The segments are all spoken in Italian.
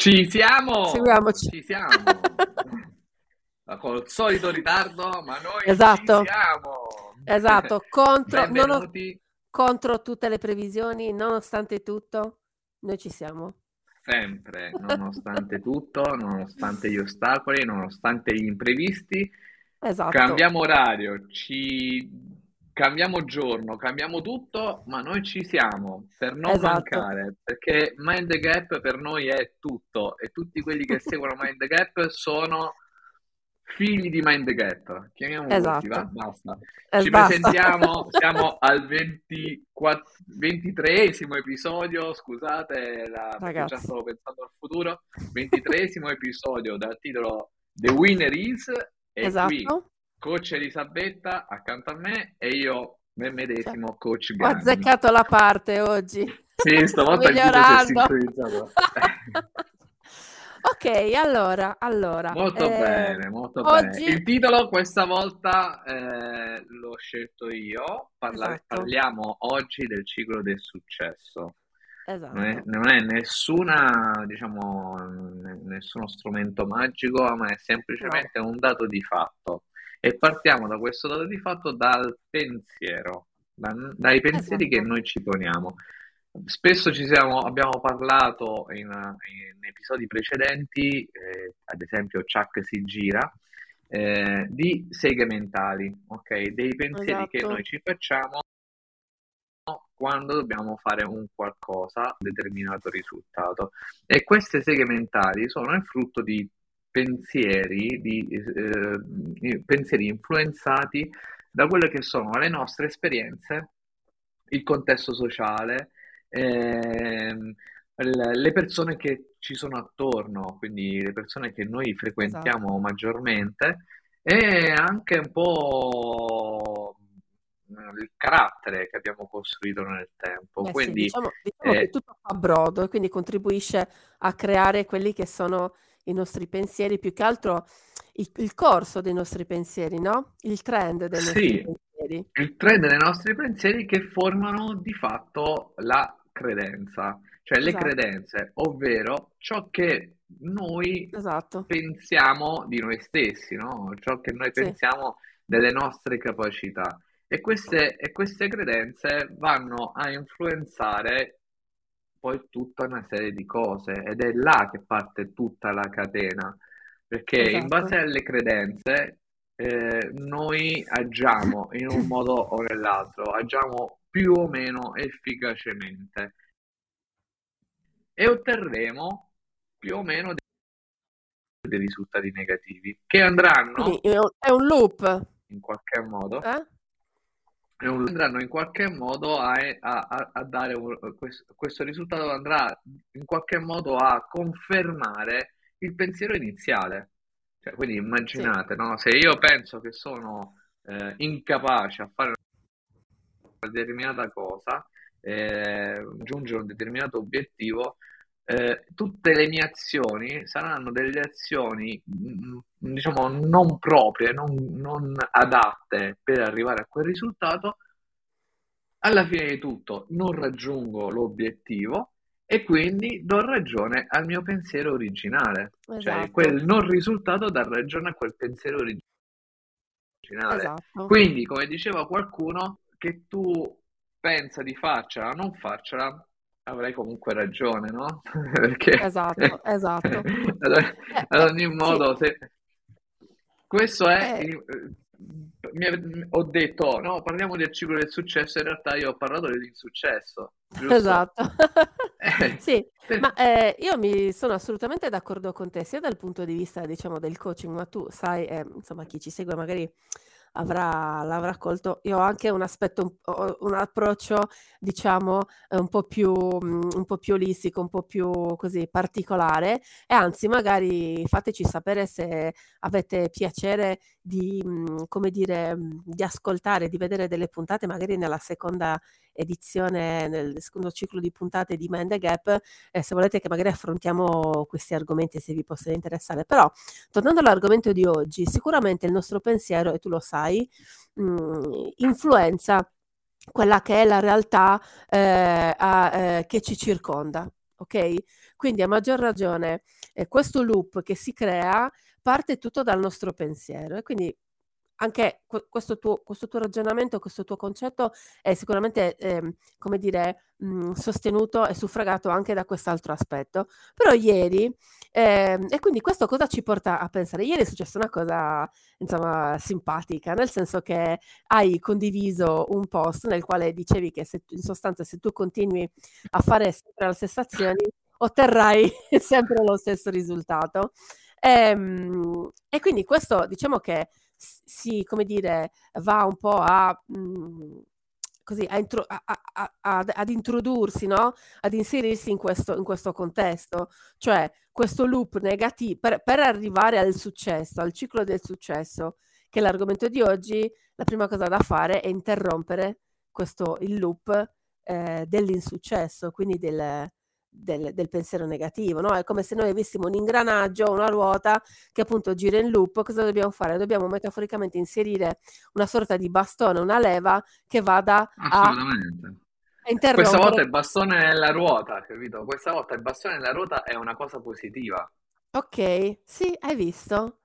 Ci siamo! Seguiamoci. Ci siamo! Col solito ritardo, ma noi Esatto. ci siamo! Esatto, contro, Benvenuti contro tutte le previsioni, nonostante tutto, noi ci siamo. sempre, nonostante tutto, nonostante gli ostacoli, nonostante gli imprevisti. Esatto, Cambiamo orario, ci... cambiamo giorno, cambiamo tutto, ma noi ci siamo per non esatto. mancare, perché Mind the Gap per noi è tutto e tutti quelli che seguono Mind the Gap sono figli di Mind the Gap. Chiamiamolo così, va? Esatto. Basta. Eh, Ci basta. presentiamo, siamo al 24 23esimo episodio, scusate, la- perché già stavo pensando al futuro, 23esimo episodio dal titolo The Winner Is e qui esatto. Coach Elisabetta accanto a me e io me medesimo coach ho Ganni. azzeccato la parte oggi. Sì, stavolta il dito si è sincronizzato. Ok, allora, allora, Molto eh, bene, molto bene. oggi, Il titolo questa volta eh, l'ho scelto io. Parla- esatto, parliamo oggi del ciclo del successo. Non è, esatto, non è nessuna, diciamo, n- nessuno strumento magico, ma è no, semplicemente un dato di fatto. E partiamo da questo dato di fatto dal pensiero, da- dai pensieri che esatto, noi ci poniamo. Spesso ci siamo, abbiamo parlato in, in episodi precedenti, eh, ad esempio Chuck si gira, eh, di seghe mentali, ok? Dei pensieri che noi esatto, ci facciamo quando dobbiamo fare un qualcosa, determinato risultato. E queste seghe mentali sono il frutto di pensieri, di eh, pensieri influenzati da quelle che sono le nostre esperienze, il contesto sociale, ehm, le persone che ci sono attorno, quindi le persone che noi frequentiamo esatto. maggiormente e anche un po' eh, il carattere che abbiamo costruito nel tempo. Eh sì, Quindi diciamo, diciamo che eh, tutto fa brodo e quindi contribuisce a creare quelli che sono i nostri pensieri, più che altro il, il corso dei nostri pensieri, no? Il trend dei nostri sì, pensieri. il trend dei nostri pensieri che formano di fatto la credenza, cioè le Esatto, credenze, ovvero ciò che noi esatto, pensiamo di noi stessi, no? Ciò che noi sì, pensiamo delle nostre capacità. E queste, e queste credenze vanno a influenzare poi tutta una serie di cose ed è là che parte tutta la catena, perché in base esatto, alle credenze eh, noi agiamo in un modo o nell'altro, agiamo più o meno efficacemente. E otterremo più o meno dei risultati negativi che andranno è un, è un loop, in qualche modo eh? E un- andranno in qualche modo a, a- a- dare un- questo, questo risultato andrà in qualche modo a confermare il pensiero iniziale. Cioè, quindi Sì, immaginate, no? Se io penso che sono eh, incapace a fare una determinata cosa, eh, raggiungere un determinato obiettivo, eh, tutte le mie azioni saranno delle azioni, mm, diciamo, non proprie, non, non adatte per arrivare a quel risultato. Alla fine di tutto non raggiungo l'obiettivo e quindi do ragione al mio pensiero originale, cioè esatto, quel non risultato dà ragione a quel pensiero originale. esatto, Quindi, come diceva qualcuno, che tu pensa di farcela o non farcela, avrai comunque ragione, no? Perché esatto, esatto. ad Eh, ad ogni sì, modo, se questo è, eh, eh, mi ho detto, no, parliamo del ciclo del successo, in realtà io ho parlato dell'insuccesso, giusto? esatto. Eh, Sì, ma eh, io mi sono assolutamente d'accordo con te, sia dal punto di vista, diciamo, del coaching, ma tu sai, eh, insomma, chi ci segue magari avrà, l'avrà colto. Io ho anche un aspetto, un, un approccio, diciamo, eh, un po' più, mm, un po' più olistico, un po' più così particolare, e anzi, magari fateci sapere se avete piacere di, mm, come dire, mm, di ascoltare, di vedere delle puntate, magari nella seconda edizione, nel secondo ciclo di puntate di Mind the Gap, eh, se volete che magari affrontiamo questi argomenti, se vi possono interessare. Però, tornando all'argomento di oggi, sicuramente il nostro pensiero, e tu lo sai, mh, influenza quella che è la realtà eh, a- eh, che ci circonda. ok? Quindi a maggior ragione eh, questo loop che si crea parte tutto dal nostro pensiero e quindi anche questo tuo, questo tuo ragionamento, questo tuo concetto è sicuramente, eh, come dire, mh, mhmm, sostenuto e suffragato anche da quest'altro aspetto. Però ieri, eh, e quindi questo cosa ci porta a pensare? Ieri è successa una cosa, insomma, simpatica, nel senso che hai condiviso un post nel quale dicevi che se, in sostanza se tu continui a fare sempre le stesse azioni, otterrai sempre lo stesso risultato. E, ehm, e quindi questo diciamo che si, come dire, va un po' a... Mh, mhmm, così, a intro- a, a, ad, introdursi, no? ad inserirsi in questo, in questo, contesto, cioè questo loop negativo per, per, arrivare al successo, al ciclo del successo, che è l'argomento di oggi, la prima cosa da fare è interrompere questo, il loop eh, dell'insuccesso, quindi del, del, del, pensiero negativo, no? È come se noi avessimo un ingranaggio, una ruota che appunto gira in loop, cosa dobbiamo fare? Dobbiamo metaforicamente inserire una sorta di bastone, una leva che vada a interrompere. Questa volta il bastone nella ruota, capito? Questa volta il bastone nella ruota è una cosa positiva. Ok, sì, hai visto?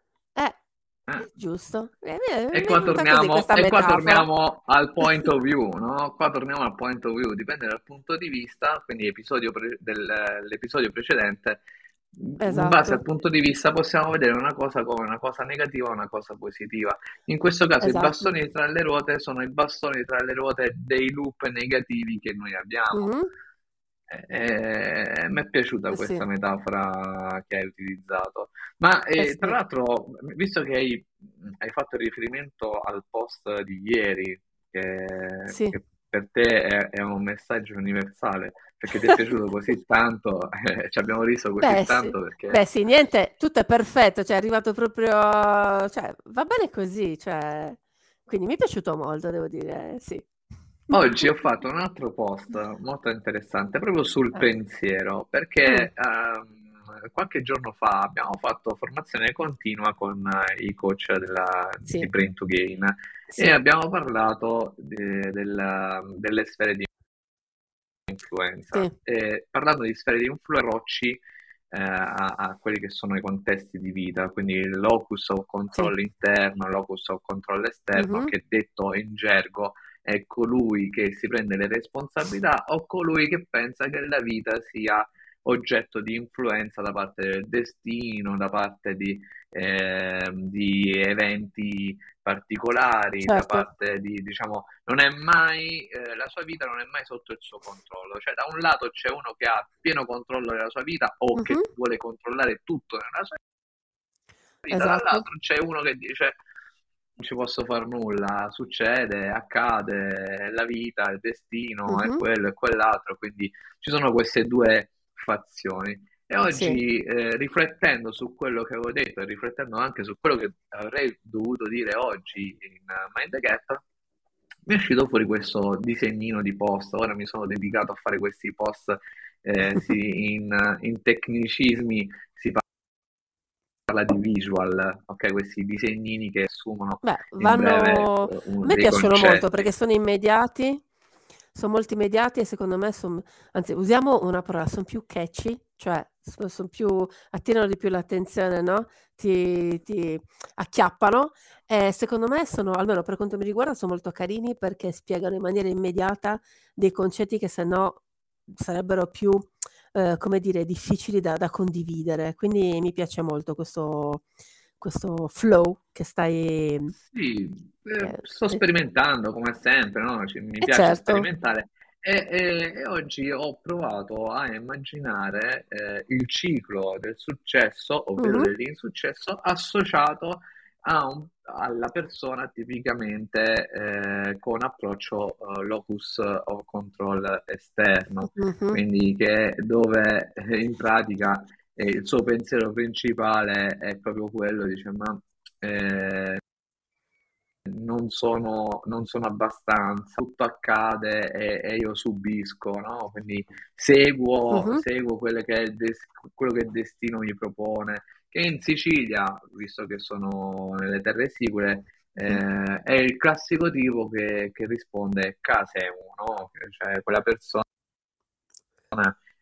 Eh, eh. Giusto. Eh, e, qua torniamo, e qua torniamo, al point of view, no? Qua torniamo al point of view, dipende dal punto di vista, quindi episodio pre- dell'episodio precedente, esatto. in base al punto di vista possiamo vedere una cosa come una cosa negativa o una cosa positiva. In questo caso esatto. i bastoni tra le ruote sono i bastoni tra le ruote dei loop negativi che noi abbiamo. Mm-hmm. Eh, mi è piaciuta questa sì. metafora che hai utilizzato. Ma eh, eh sì. tra l'altro, visto che hai, hai, fatto riferimento al post di ieri, che, sì. che per te è, è, un messaggio universale, perché ti è piaciuto così tanto, eh, ci abbiamo riso così Beh, tanto. Perché... Beh sì, niente, tutto è perfetto, cioè è arrivato proprio, cioè va bene così, cioè... quindi mi è piaciuto molto, devo dire, sì. Oggi ho fatto un altro post molto interessante proprio sul eh. pensiero, perché uh, qualche giorno fa abbiamo fatto formazione continua con i coach della, sì. di Brain to Gain sì. e abbiamo parlato de, del, delle sfere di influenza. Sì. E parlando di sfere di influenza, Rocci eh, a, a, quelli che sono i contesti di vita, quindi il locus of control interno, locus of control esterno, mm-hmm. che detto in gergo è colui che si prende le responsabilità o colui che pensa che la vita sia oggetto di influenza da parte del destino, da parte di, eh, di eventi particolari, certo. da parte di, diciamo, non è mai, eh, la sua vita non è mai sotto il suo controllo. Cioè, da un lato c'è uno che ha pieno controllo della sua vita o uh-huh. che vuole controllare tutto nella sua vita, esatto. dall'altro c'è uno che dice non ci posso fare nulla, succede, accade, è la vita, il destino, uh-huh. è quello e quell'altro, quindi ci sono queste due fazioni. E oggi, sì. eh, riflettendo su quello che avevo detto e riflettendo anche su quello che avrei dovuto dire oggi in Mind the Gap, mi è uscito fuori questo disegnino di post. Ora mi sono dedicato a fare questi post eh, sì, in, in, tecnicismi, parla di visual, ok? Questi disegnini che assumono Beh, vanno... breve, uh, a me piacciono concetti. molto perché sono immediati, sono molto immediati e secondo me sono, anzi usiamo una parola, sono più catchy, cioè sono più, attirano di più l'attenzione, no? Ti, ti acchiappano e secondo me sono, almeno per quanto mi riguarda, sono molto carini perché spiegano in maniera immediata dei concetti che se no sarebbero più eh, come dire, difficili da, da, condividere. Quindi mi piace molto questo, questo flow che stai... Sì, eh, eh, sto sperimentando come sempre, no? Cioè, mi piace certo. sperimentare. E, e, e, oggi ho provato a immaginare eh, il ciclo del successo, ovvero uh-huh. dell'insuccesso, associato un, alla persona tipicamente eh, con approccio uh, locus of control esterno, uh-huh. quindi che dove eh, in pratica eh, il suo pensiero principale è proprio quello, dice ma eh, non sono, non sono abbastanza, tutto accade e, e io subisco, no? Quindi seguo, uh-huh. seguo che, des- quello che il destino mi propone che in Sicilia, visto che sono nelle terre sicure, eh, è il classico tipo che, che risponde casemu, no? Cioè quella persona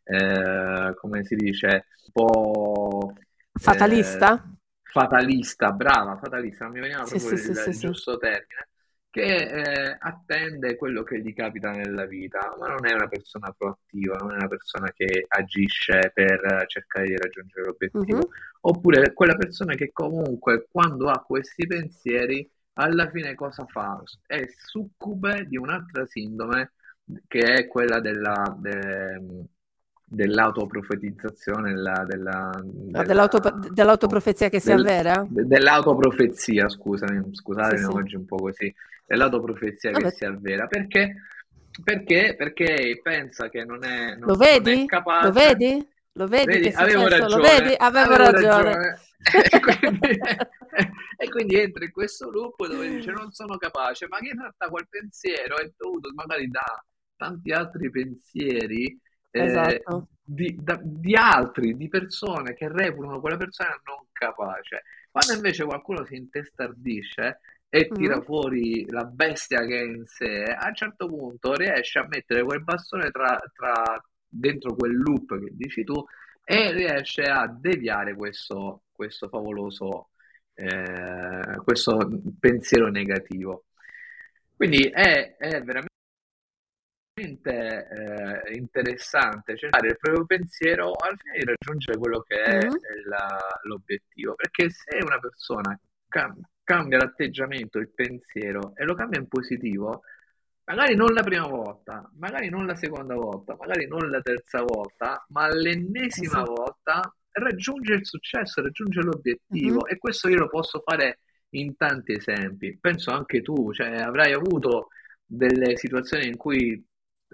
eh, come si dice, un po'... Fatalista? Eh, fatalista, brava, fatalista, non mi veniva Sì, proprio sì, il, sì, il giusto termine, che eh, attende quello che gli capita nella vita, ma non è una persona proattiva, non è una persona che agisce per cercare di raggiungere l'obiettivo, Mhm. oppure quella persona che comunque quando ha questi pensieri, alla fine cosa fa? È succube di un'altra sindrome che è quella della, de- dell'autoprofetizzazione, della, della, Ah, dell'auto- della- dell'autoprofezia che si del- avvera? de- dell'autoprofezia, scusami, Sì, scusatemi, sì. oggi un po' così, dell'autoprofezia che Vabbè, si avvera, perché, perché, perché pensa che non è, non, lo non è vedi? capace, Lo vedi? Lo vedi Vedi, che è avevo successo? Lo ragione, vedi? Avevo avevo ragione. ragione. E quindi, e quindi entra in questo loop dove dice non sono capace, ma che in realtà quel pensiero è dovuto magari da tanti altri pensieri eh, Esatto. di, da- di altri, di persone che reputano quella persona non capace. Quando invece qualcuno si intestardisce e tira Mhm. fuori la bestia che è in sé, a un certo punto riesce a mettere quel bastone tra, tra- dentro quel loop che dici tu e riesce a deviare questo, questo favoloso eh, questo pensiero negativo. Quindi è, è veramente eh, interessante cercare il proprio pensiero al fine di raggiungere quello che è Mhm. la- l'obiettivo, perché se una persona cam- cambia l'atteggiamento, il pensiero e lo cambia in positivo, magari non la prima volta, magari non la seconda volta, magari non la terza volta, ma l'ennesima Sì. volta raggiunge il successo, raggiunge l'obiettivo Mhm. e questo io lo posso fare in tanti esempi. Penso anche tu, cioè avrai avuto delle situazioni in cui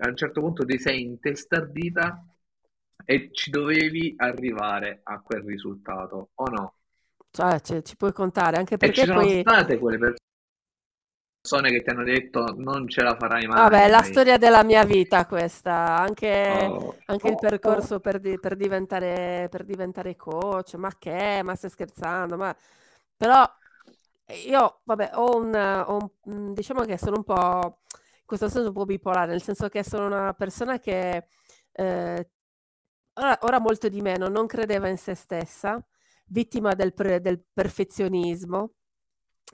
a un certo punto ti sei intestardita e ci dovevi arrivare a quel risultato, o no? Cioè, ci, ci puoi contare, anche E ci perché sono poi... state quelle persone che ti hanno detto non ce la farai Vabbè, la mai. storia della mia vita questa, anche, Oh, anche il oh, oh. percorso per, di- per diventare, per diventare coach, ma che, ma stai scherzando, ma... Però io, vabbè, ho un, ho un- mm, diciamo che sono un po', in questo senso un po' bipolare, nel senso che sono una persona che eh, ora, ora molto di meno non credeva in se stessa, vittima del, pre- del perfezionismo,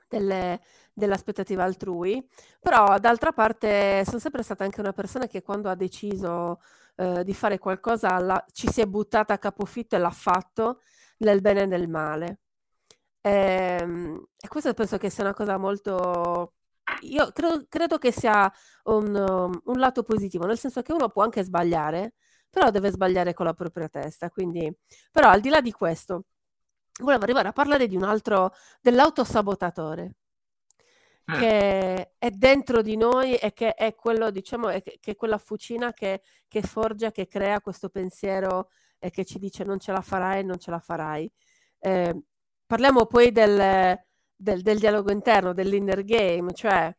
delle, dell'aspettativa altrui, però d'altra parte sono sempre stata anche una persona che quando ha deciso eh, di fare qualcosa la- ci si è buttata a capofitto e l'ha fatto nel bene e nel male. Ehm, E, questo penso che sia una cosa molto... Io credo, credo che sia un, un lato positivo, nel senso che uno può anche sbagliare, però deve sbagliare con la propria testa. Quindi, però al di là di questo, volevo arrivare a parlare di un altro, dell'autosabotatore Eh, che è dentro di noi e che è quello, diciamo, è che, che è quella fucina che, che forgia, che crea questo pensiero e che ci dice non ce la farai, non ce la farai. Eh, parliamo poi del, del- del dialogo interno, dell'inner game, cioè,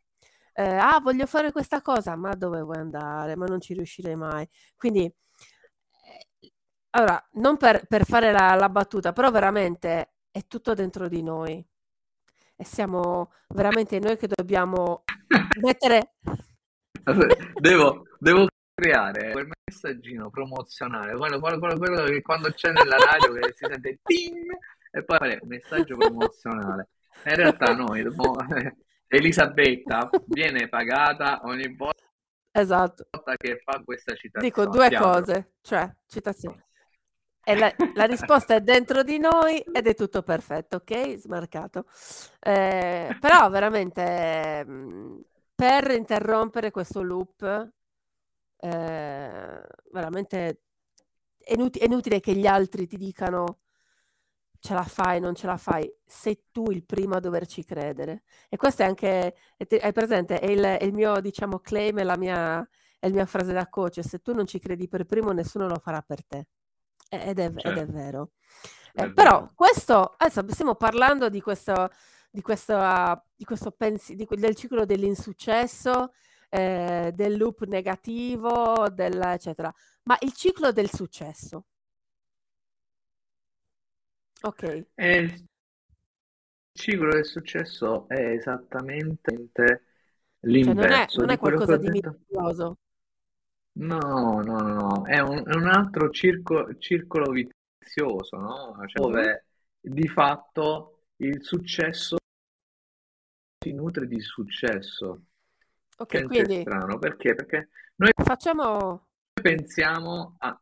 eh, ah, voglio fare questa cosa, ma dove vuoi andare? Ma non ci riuscirei mai. Quindi, allora, non per, per fare la, la battuta, però veramente è tutto dentro di noi e siamo veramente noi che dobbiamo mettere... Devo, devo creare quel messaggino promozionale, quello, quello- quello- quello che quando c'è nella radio che si sente ting e poi fare un messaggio promozionale. In realtà noi, dobbiamo- Elisabetta viene pagata ogni volta Esatto, che fa questa dico citazione. due Chiaro? cose, cioè citazione. La, la risposta è dentro di noi ed è tutto perfetto, ok? Smarcato. Eh, però veramente mh, per interrompere questo loop, eh, veramente è, inuti- è inutile che gli altri ti dicano ce la fai, non ce la fai, sei tu il primo a doverci credere. E questo è anche, hai presente, è il, è il mio, diciamo, claim, è la mia, è la mia frase da coach, se tu non ci credi per primo, nessuno lo farà per te. E- Ed è, ed è Certo, vero. Eh, però questo, adesso stiamo parlando di questo, di questo, di questo pensi- di del ciclo dell'insuccesso, eh, del loop negativo, del, eccetera. Ma il ciclo del successo, ok. E il ciclo del successo è esattamente Cioè non è, l'inverso non è qualcosa di detto. misterioso. No, no, no, no, è un, è un altro circo- circolo vizioso, no? Cioè, dove di fatto il successo si nutre di successo. Ok, Sente quindi strano, perché? Perché noi facciamo, pensiamo a...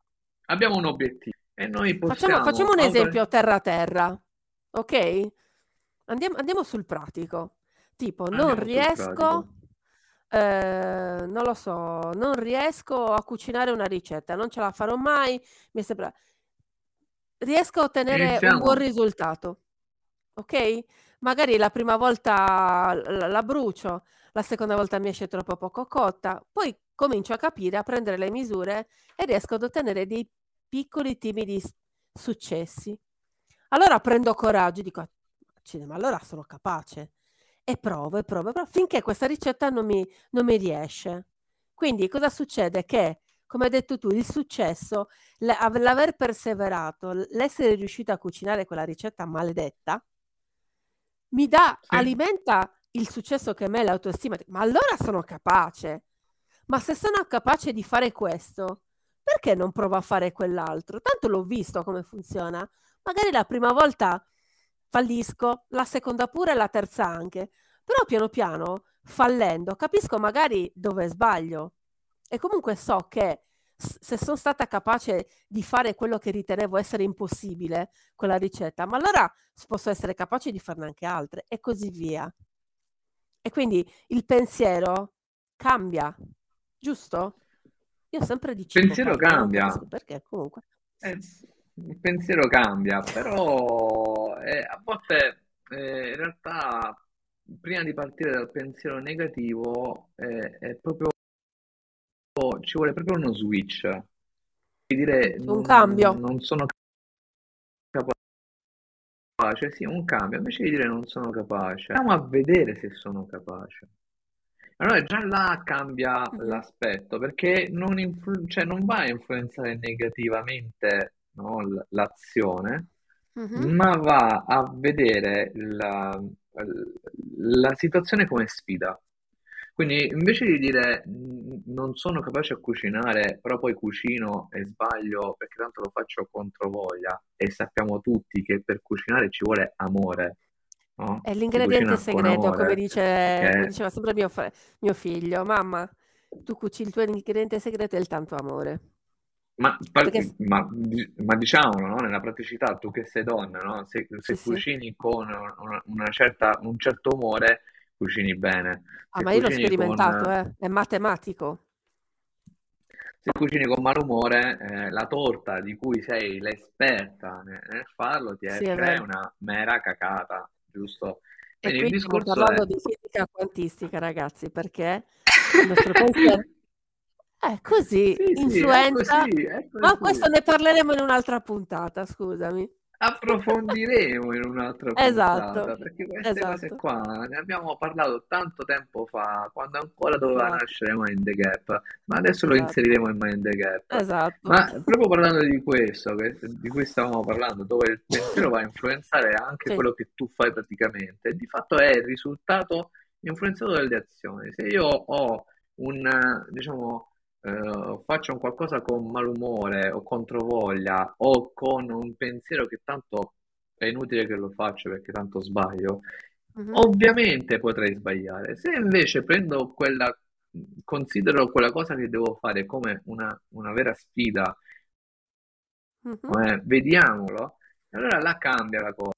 Abbiamo un obiettivo e noi facciamo, possiamo facciamo un auto... esempio terra a terra, ok? Andiamo, andiamo sul pratico. Tipo, non Andiamo sul riesco. Eh, non lo so, non riesco a cucinare una ricetta, non ce la farò mai, mi sembra... Riesco a ottenere un buon Iniziamo. risultato, ok? Magari la prima volta la, la brucio, la seconda volta mi esce troppo poco cotta, poi comincio a capire, a prendere le misure e riesco ad ottenere dei piccoli timidi successi. Allora prendo coraggio e dico, "Accidenti, ma allora sono capace. E provo, e provo, e provo, finché questa ricetta non mi, non mi riesce. Quindi cosa succede? Che, come hai detto tu, il successo, l'aver perseverato, l'essere riuscito a cucinare quella ricetta maledetta, mi dà, Sì. alimenta il successo che a me è l'autostima. Ma allora sono capace. Ma se sono capace di fare questo, perché non provo a fare quell'altro? Tanto l'ho visto come funziona. Magari la prima volta fallisco, la seconda pure e la terza anche. Però piano piano, fallendo, capisco magari dove sbaglio. E comunque so che se sono stata capace di fare quello che ritenevo essere impossibile, quella ricetta, ma allora posso essere capace di farne anche altre e così via. E quindi il pensiero cambia, giusto? Io sempre di Il pensiero cambia. perché, comunque. Eh, il pensiero cambia, però eh, a volte eh, in realtà prima di partire dal pensiero negativo eh, è proprio, ci vuole proprio uno switch, di dire Un non, cambio. non sono capace, sì, un cambio, invece di dire non sono capace, andiamo a vedere se sono capace. Allora già là cambia l'aspetto perché non, influ- cioè, non va a influenzare negativamente no, l- l'azione, Mhm. ma va a vedere la, la situazione come sfida. Quindi invece di dire "N- non sono capace a cucinare, però poi cucino e sbaglio perché tanto lo faccio contro voglia e sappiamo tutti che per cucinare ci vuole amore, no? È l'ingrediente segreto, come amore, dice, come che diceva sempre mio, mio figlio, mamma, tu cucini il tuo ingrediente segreto è il tanto amore. Ma, par- Perché ma, ma diciamolo, no? Nella praticità, tu che sei donna, no? Se, se sì, sì. cucini con una, una certa, un certo umore, cucini bene. Ah, Se ma io l'ho cucini con, sperimentato, eh, è matematico. se cucini con malumore, eh, la torta di cui sei l'esperta nel, nel farlo ti Sì, è esce vero. una mera cacata, giusto? E Quindi il qui stiamo discorso è... parlando di fisica quantistica, ragazzi, perché il nostro pensiero è così, Sì, sì, è influenza, così, è ma questo così. ne parleremo in un'altra puntata, scusami. Approfondiremo in un'altra Esatto, puntata perché queste cose esatto. qua ne abbiamo parlato tanto tempo fa, quando ancora doveva Esatto, nascere Mind the Gap, ma adesso lo esatto, inseriremo in Mind the Gap. esatto. Ma proprio parlando di questo, di cui stavamo parlando, dove il pensiero va a influenzare anche Sì, quello che tu fai praticamente, di fatto è il risultato influenzato dalle azioni. Se io ho un, eh, diciamo, eh, faccio un qualcosa con malumore o controvoglia o con un pensiero che tanto è inutile che lo faccio perché tanto sbaglio, mhm, ovviamente potrei sbagliare. Se invece prendo quella, considero quella cosa che devo fare come una, una vera sfida, mhm. come vediamolo, allora là cambia la cosa,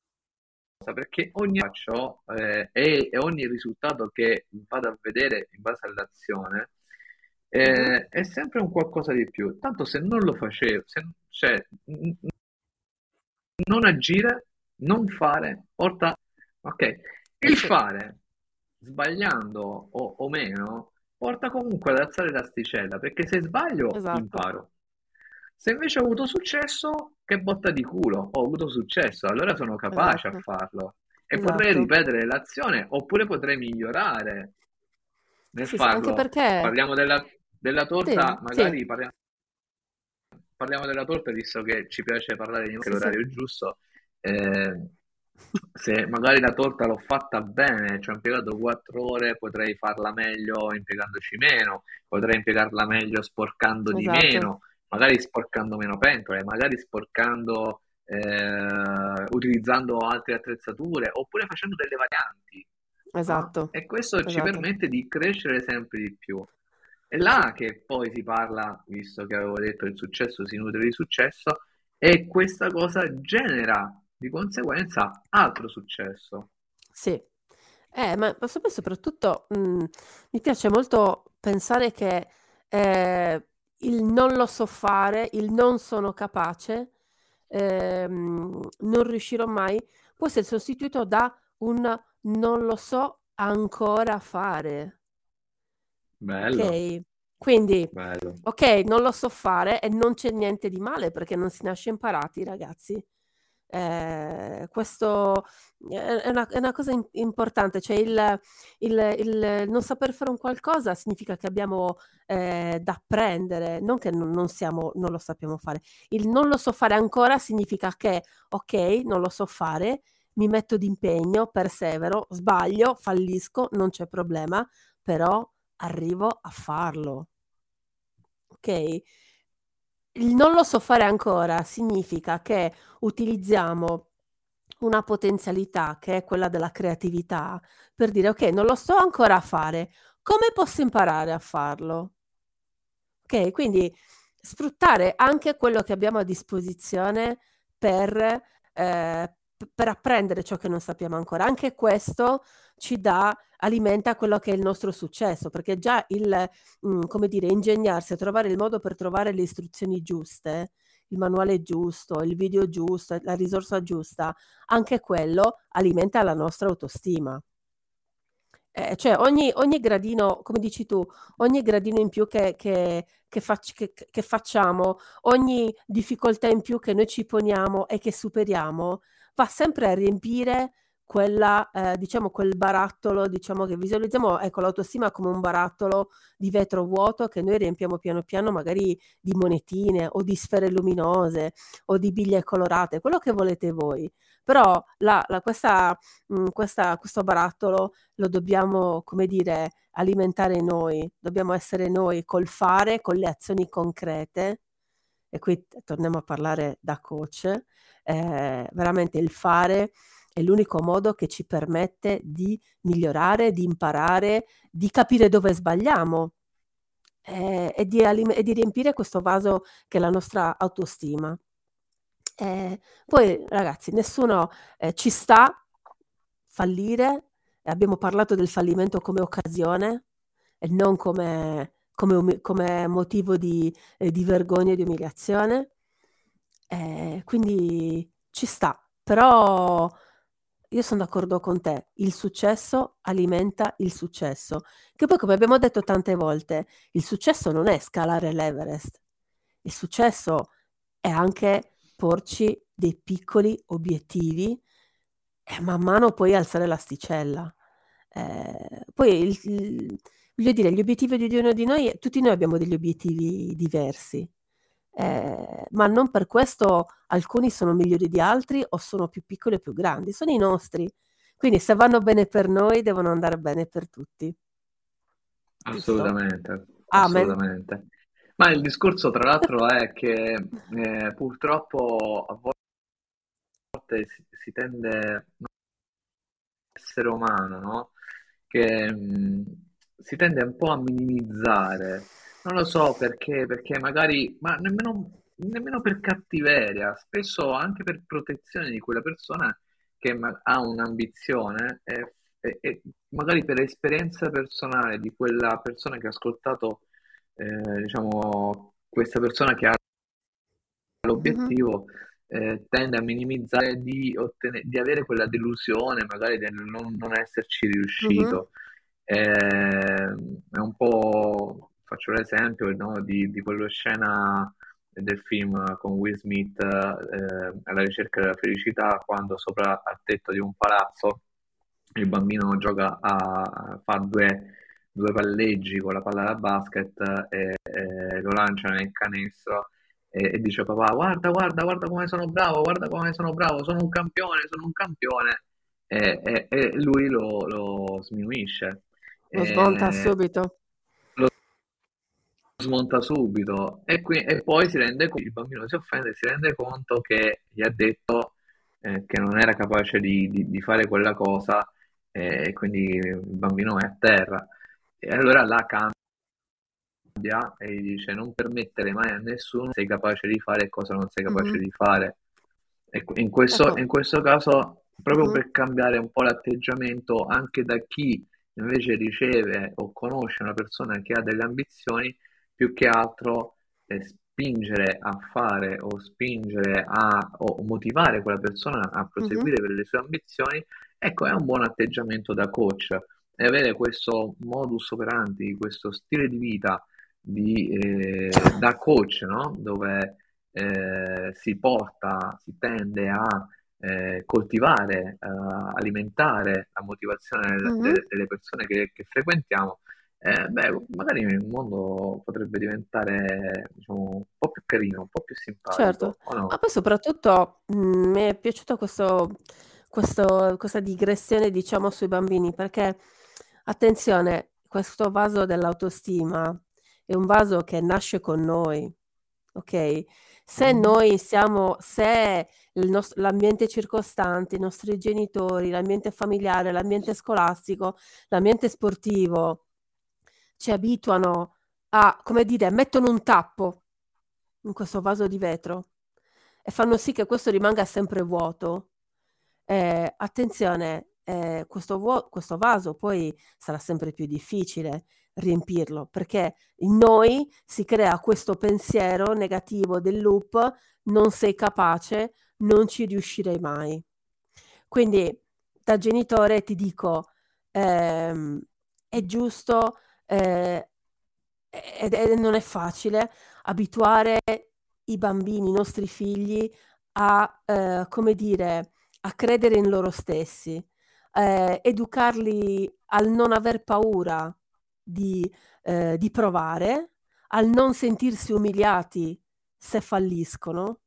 perché ogni faccio eh, e, ogni risultato che vado a vedere in base all'azione. Eh, è sempre un qualcosa di più. Tanto se non lo facevo, se, cioè, non agire, non fare, porta... Ok, il fare, sbagliando o, o meno, porta comunque ad alzare l'asticella, perché se sbaglio esatto, imparo. Se invece ho avuto successo, che botta di culo, ho avuto successo, allora sono capace a esatto, farlo. E potrei esatto. ripetere l'azione oppure potrei migliorare nel Sì, sì, farlo. perché Parliamo della, della sì, torta, sì, magari parliamo, parliamo della torta, visto che ci piace parlare di sì, sì. l'orario giusto. Eh, se magari la torta l'ho fatta bene, ci ho impiegato quattro ore, potrei farla meglio impiegandoci meno, potrei impiegarla meglio sporcando di Esatto. meno, magari sporcando meno pentole, magari sporcando, eh, utilizzando altre attrezzature, oppure facendo delle varianti. Esatto, E questo ci esatto. permette di crescere sempre di più. È là che poi si parla, visto che avevo detto il successo si nutre di successo, e questa cosa genera di conseguenza altro successo. Sì. Eh, ma poi soprattutto mh, mi piace molto pensare che eh, il non lo so fare, il non sono capace, ehm, non riuscirò mai, può essere sostituito da un non lo so ancora fare. Bello, Ok? Quindi, bello. ok, non lo so fare e non c'è niente di male perché non si nasce imparati, ragazzi. Eh, questo è è una, è una cosa im- importante, cioè il, il- il non saper fare un qualcosa significa che abbiamo eh, da apprendere, non che non, non siamo, non lo sappiamo fare. Il non lo so fare ancora significa che, ok, non lo so fare, mi metto d'impegno, persevero, sbaglio, fallisco, non c'è problema, però arrivo a farlo. Ok? Il non lo so fare ancora significa che utilizziamo una potenzialità che è quella della creatività per dire ok, non lo sto ancora a fare, come posso imparare a farlo? Ok, quindi sfruttare anche quello che abbiamo a disposizione per, eh, per apprendere ciò che non sappiamo ancora. Anche questo ci dà, alimenta quello che è il nostro successo, perché già il, mm, come dire, ingegnarsi a trovare il modo per trovare le istruzioni giuste, il manuale giusto, il video giusto, la risorsa giusta, anche quello alimenta la nostra autostima. Eh, cioè ogni, ogni gradino, come dici tu, ogni gradino in più che, che- che fac- che facciamo, ogni difficoltà in più che noi ci poniamo e che superiamo, va sempre a riempire quella, eh, diciamo, quel barattolo, diciamo che visualizziamo, ecco, l'autostima come un barattolo di vetro vuoto che noi riempiamo piano piano magari di monetine o di sfere luminose o di biglie colorate, quello che volete voi. Però la- la- questa, mh, questa- questo barattolo lo dobbiamo, come dire, alimentare noi, dobbiamo essere noi col fare, con le azioni concrete. E qui torniamo a parlare da coach. Eh, veramente il fare è l'unico modo che ci permette di migliorare, di imparare, di capire dove sbagliamo eh, e di, alim- e di riempire questo vaso che è la nostra autostima. Eh, poi, ragazzi, nessuno eh, ci sta fallire. Abbiamo parlato del fallimento come occasione e non come, come umi- come motivo di, eh, di vergogna e di umiliazione. Eh, quindi ci sta, però io sono d'accordo con te, il successo alimenta il successo, che poi come abbiamo detto tante volte, il successo non è scalare l'Everest, il successo è anche porci dei piccoli obiettivi e man mano poi alzare l'asticella. Eh, poi, il- il- voglio dire, gli obiettivi di ognuno di noi, tutti noi abbiamo degli obiettivi diversi, eh, ma non per questo alcuni sono migliori di altri o sono più piccoli o più grandi, sono i nostri. Quindi se vanno bene per noi, devono andare bene per tutti? Assolutamente, Amen. assolutamente. Ma il discorso, tra l'altro, è che eh, purtroppo a volte si, si tende, essere umano, no? Che mh, si tende un po' a minimizzare. Non lo so perché, perché magari, ma nemmeno, nemmeno per cattiveria, spesso anche per protezione di quella persona che ha un'ambizione e, e- e magari per esperienza personale di quella persona che ha ascoltato, eh, diciamo, questa persona che ha l'obiettivo eh, tende a minimizzare di, ottene- di avere quella delusione, magari del non, non esserci riuscito. Eh, è un po', faccio l'esempio, no, di, di quello scena del film con Will Smith, eh, alla ricerca della felicità, quando sopra al tetto di un palazzo il bambino gioca a, fa due, due palleggi con la palla da basket e, e lo lancia nel canestro e, e dice papà guarda, guarda, guarda come sono bravo, guarda come sono bravo, sono un campione, sono un campione e, e, lui lo, lo sminuisce. Lo smonta subito. Smonta subito e, qui, e poi si rende conto, il bambino si offende, si rende conto che gli ha detto eh, che non era capace di, di, di fare quella cosa e quindi il bambino è a terra. E allora là cambia e gli dice non permettere mai a nessuno sei capace di fare cosa non sei capace mm-hmm. di fare. E in questo, ecco. in questo caso, proprio mm-hmm. per cambiare un po' l'atteggiamento anche da chi invece riceve o conosce una persona che ha delle ambizioni, più che altro eh, spingere a fare o spingere a o motivare quella persona a proseguire mm-hmm. per le sue ambizioni, ecco, è un buon atteggiamento da coach e avere questo modus operandi, questo stile di vita di, eh, da coach, no? dove eh, si porta, si tende a eh, coltivare, alimentare la motivazione mm-hmm. delle, delle persone che, che frequentiamo, eh, beh, magari il mondo potrebbe diventare diciamo, un po' più carino, un po' più simpatico. Certo, no? ma poi soprattutto mh, mm, mi è questo, questo, questa digressione, diciamo, sui bambini, perché attenzione, questo vaso dell'autostima è un vaso che nasce con noi, ok? Se mm. noi siamo, se nost- l'ambiente circostante, i nostri genitori, l'ambiente familiare, l'ambiente scolastico, l'ambiente sportivo ci abituano a, come dire, mettono un tappo in questo vaso di vetro e fanno sì che questo rimanga sempre vuoto. Eh, attenzione, eh, questo, vuo- questo vaso poi sarà sempre più difficile riempirlo perché in noi si crea questo pensiero negativo del loop, non sei capace, non ci riuscirei mai. Quindi da genitore ti dico, ehm, è giusto eh, ed, ed non è facile abituare i bambini, i nostri figli a, eh, come dire, a credere in loro stessi, eh, educarli al non aver paura di, eh, di provare, al non sentirsi umiliati se falliscono,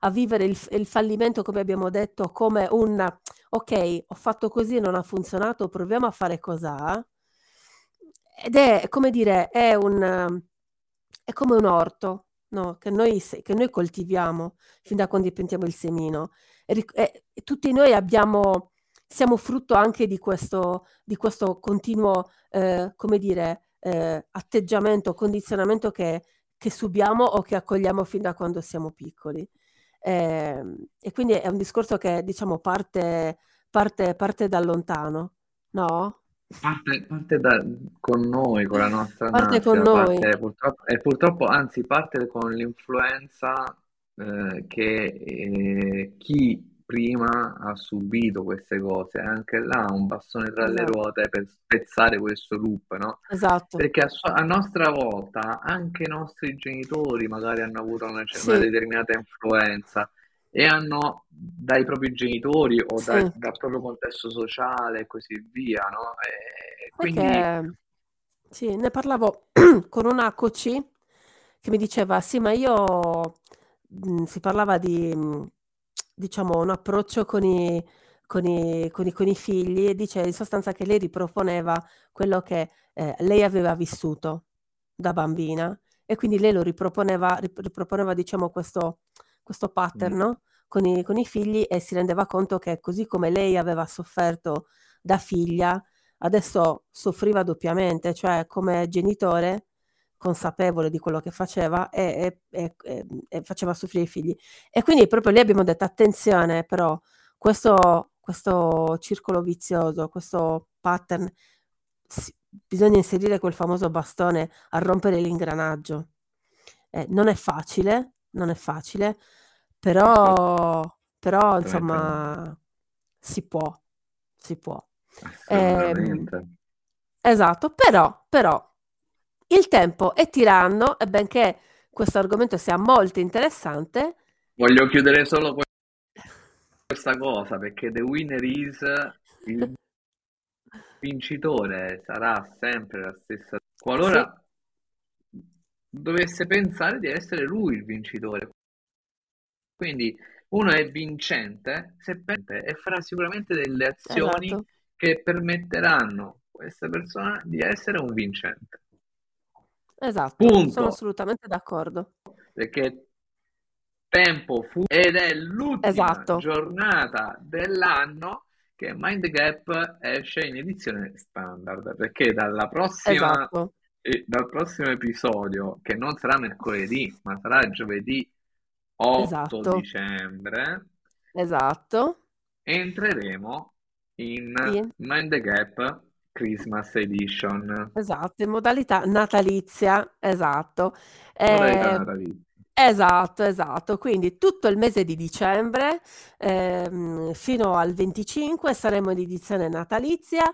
a vivere il, il, fallimento, come abbiamo detto, come un ok, ho fatto così e non ha funzionato, proviamo a fare cos'ha ed è come dire, è un è come un orto, no, che noi che noi coltiviamo fin da quando piantiamo il semino. E e tutti noi abbiamo siamo frutto anche di questo di questo continuo, ehm, come dire, ehm, atteggiamento, condizionamento che che subiamo o che accogliamo fin da quando siamo piccoli. Ehm, e quindi è un discorso che diciamo parte parte parte da lontano, no? Parte, parte da, con noi, con la nostra Parte nascita, con noi. parte purtroppo, e purtroppo, anzi, parte con l'influenza eh, che eh, chi prima ha subito queste cose, anche là un bastone tra le Esatto. ruote per spezzare questo loop, no? Esatto. Perché a, sua- a nostra volta anche i nostri genitori magari hanno avuto una, una Sì. determinata influenza e hanno dai propri genitori o Sì. dal, dal proprio contesto sociale e così via, no? E quindi Perché sì, ne parlavo con una coach che mi diceva: Sì, ma io mh, si parlava di mh, diciamo un approccio con i, con i, con i, con i figli e dice in sostanza che lei riproponeva quello che eh, lei aveva vissuto da bambina e quindi lei lo riproponeva, riproponeva diciamo questo questo pattern no? con, i, con i figli e si rendeva conto che così come lei aveva sofferto da figlia, adesso soffriva doppiamente, cioè come genitore consapevole di quello che faceva e, e, e, e, faceva soffrire i figli. E quindi proprio lì abbiamo detto attenzione però, questo, questo circolo vizioso, questo pattern, si, bisogna inserire quel famoso bastone a rompere l'ingranaggio. Eh, non è facile, non è facile, però, però insomma, si può, si può. Eh, esatto, però, però il tempo è tiranno e benché questo argomento sia molto interessante. Voglio chiudere solo questa cosa perché The Winner is il vincitore sarà sempre la stessa. Qualora sì dovesse pensare di essere lui il vincitore. Quindi uno è vincente se perde e farà sicuramente delle azioni Esatto. che permetteranno a questa persona di essere un vincente. Esatto, sono Punto. assolutamente d'accordo. Perché tempo fu ed è l'ultima Esatto. giornata dell'anno che Mind Gap esce in edizione standard. Perché dalla prossima, Esatto. Eh, dal prossimo episodio, che non sarà mercoledì, ma sarà giovedì 8 Esatto. dicembre, Esatto. entreremo in Sì. Mind the Gap Christmas Edition. Esatto, in modalità natalizia, esatto. Modalità Eh, natalizia. esatto, esatto. Quindi tutto il mese di dicembre, ehm, fino al 25 saremo in edizione natalizia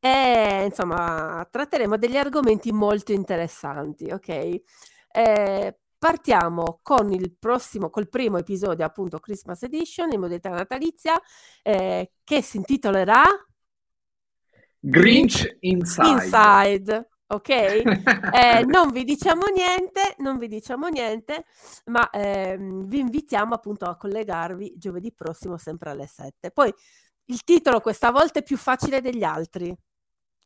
e insomma tratteremo degli argomenti molto interessanti, ok? Eh, partiamo con il prossimo, col primo episodio, appunto Christmas Edition in modalità natalizia, eh, che si intitolerà Grinch Inside. Inside, ok? Eh, non vi diciamo niente, non vi diciamo niente, ma ehm, vi invitiamo appunto a collegarvi giovedì prossimo sempre alle 7. Poi il titolo questa volta è più facile degli altri.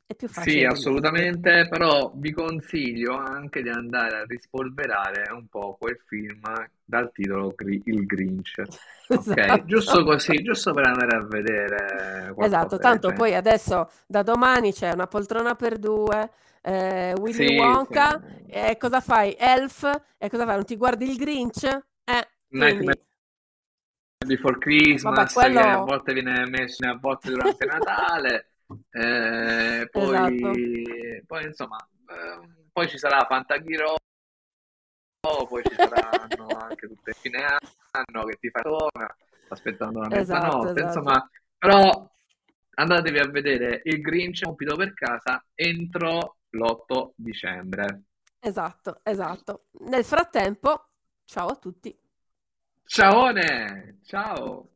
È più facile Sì, assolutamente, però vi consiglio anche di andare a rispolverare un po' quel film dal titolo Il Grinch. Ok, Esatto. giusto così, giusto per andare a vedere Esatto, tanto poi adesso da domani c'è una poltrona per due, eh, Willy Sì, Wonka, sì. e cosa fai? Elf, e cosa fai? Non ti guardi il Grinch? Eh, Nightmare Before vabbè, Christmas, che a quello... volte viene messo a volte durante Natale, eh, Esatto, poi, poi insomma, eh, poi ci sarà Fantaghiro, poi ci saranno anche tutte le fine anno che ti fa torna, aspettando la esatto, mezzanotte, esatto. insomma, però andatevi a vedere il Grinch, compito per casa, entro l'8 dicembre. Esatto, esatto. Nel frattempo, ciao a tutti. Ciaone, ciao!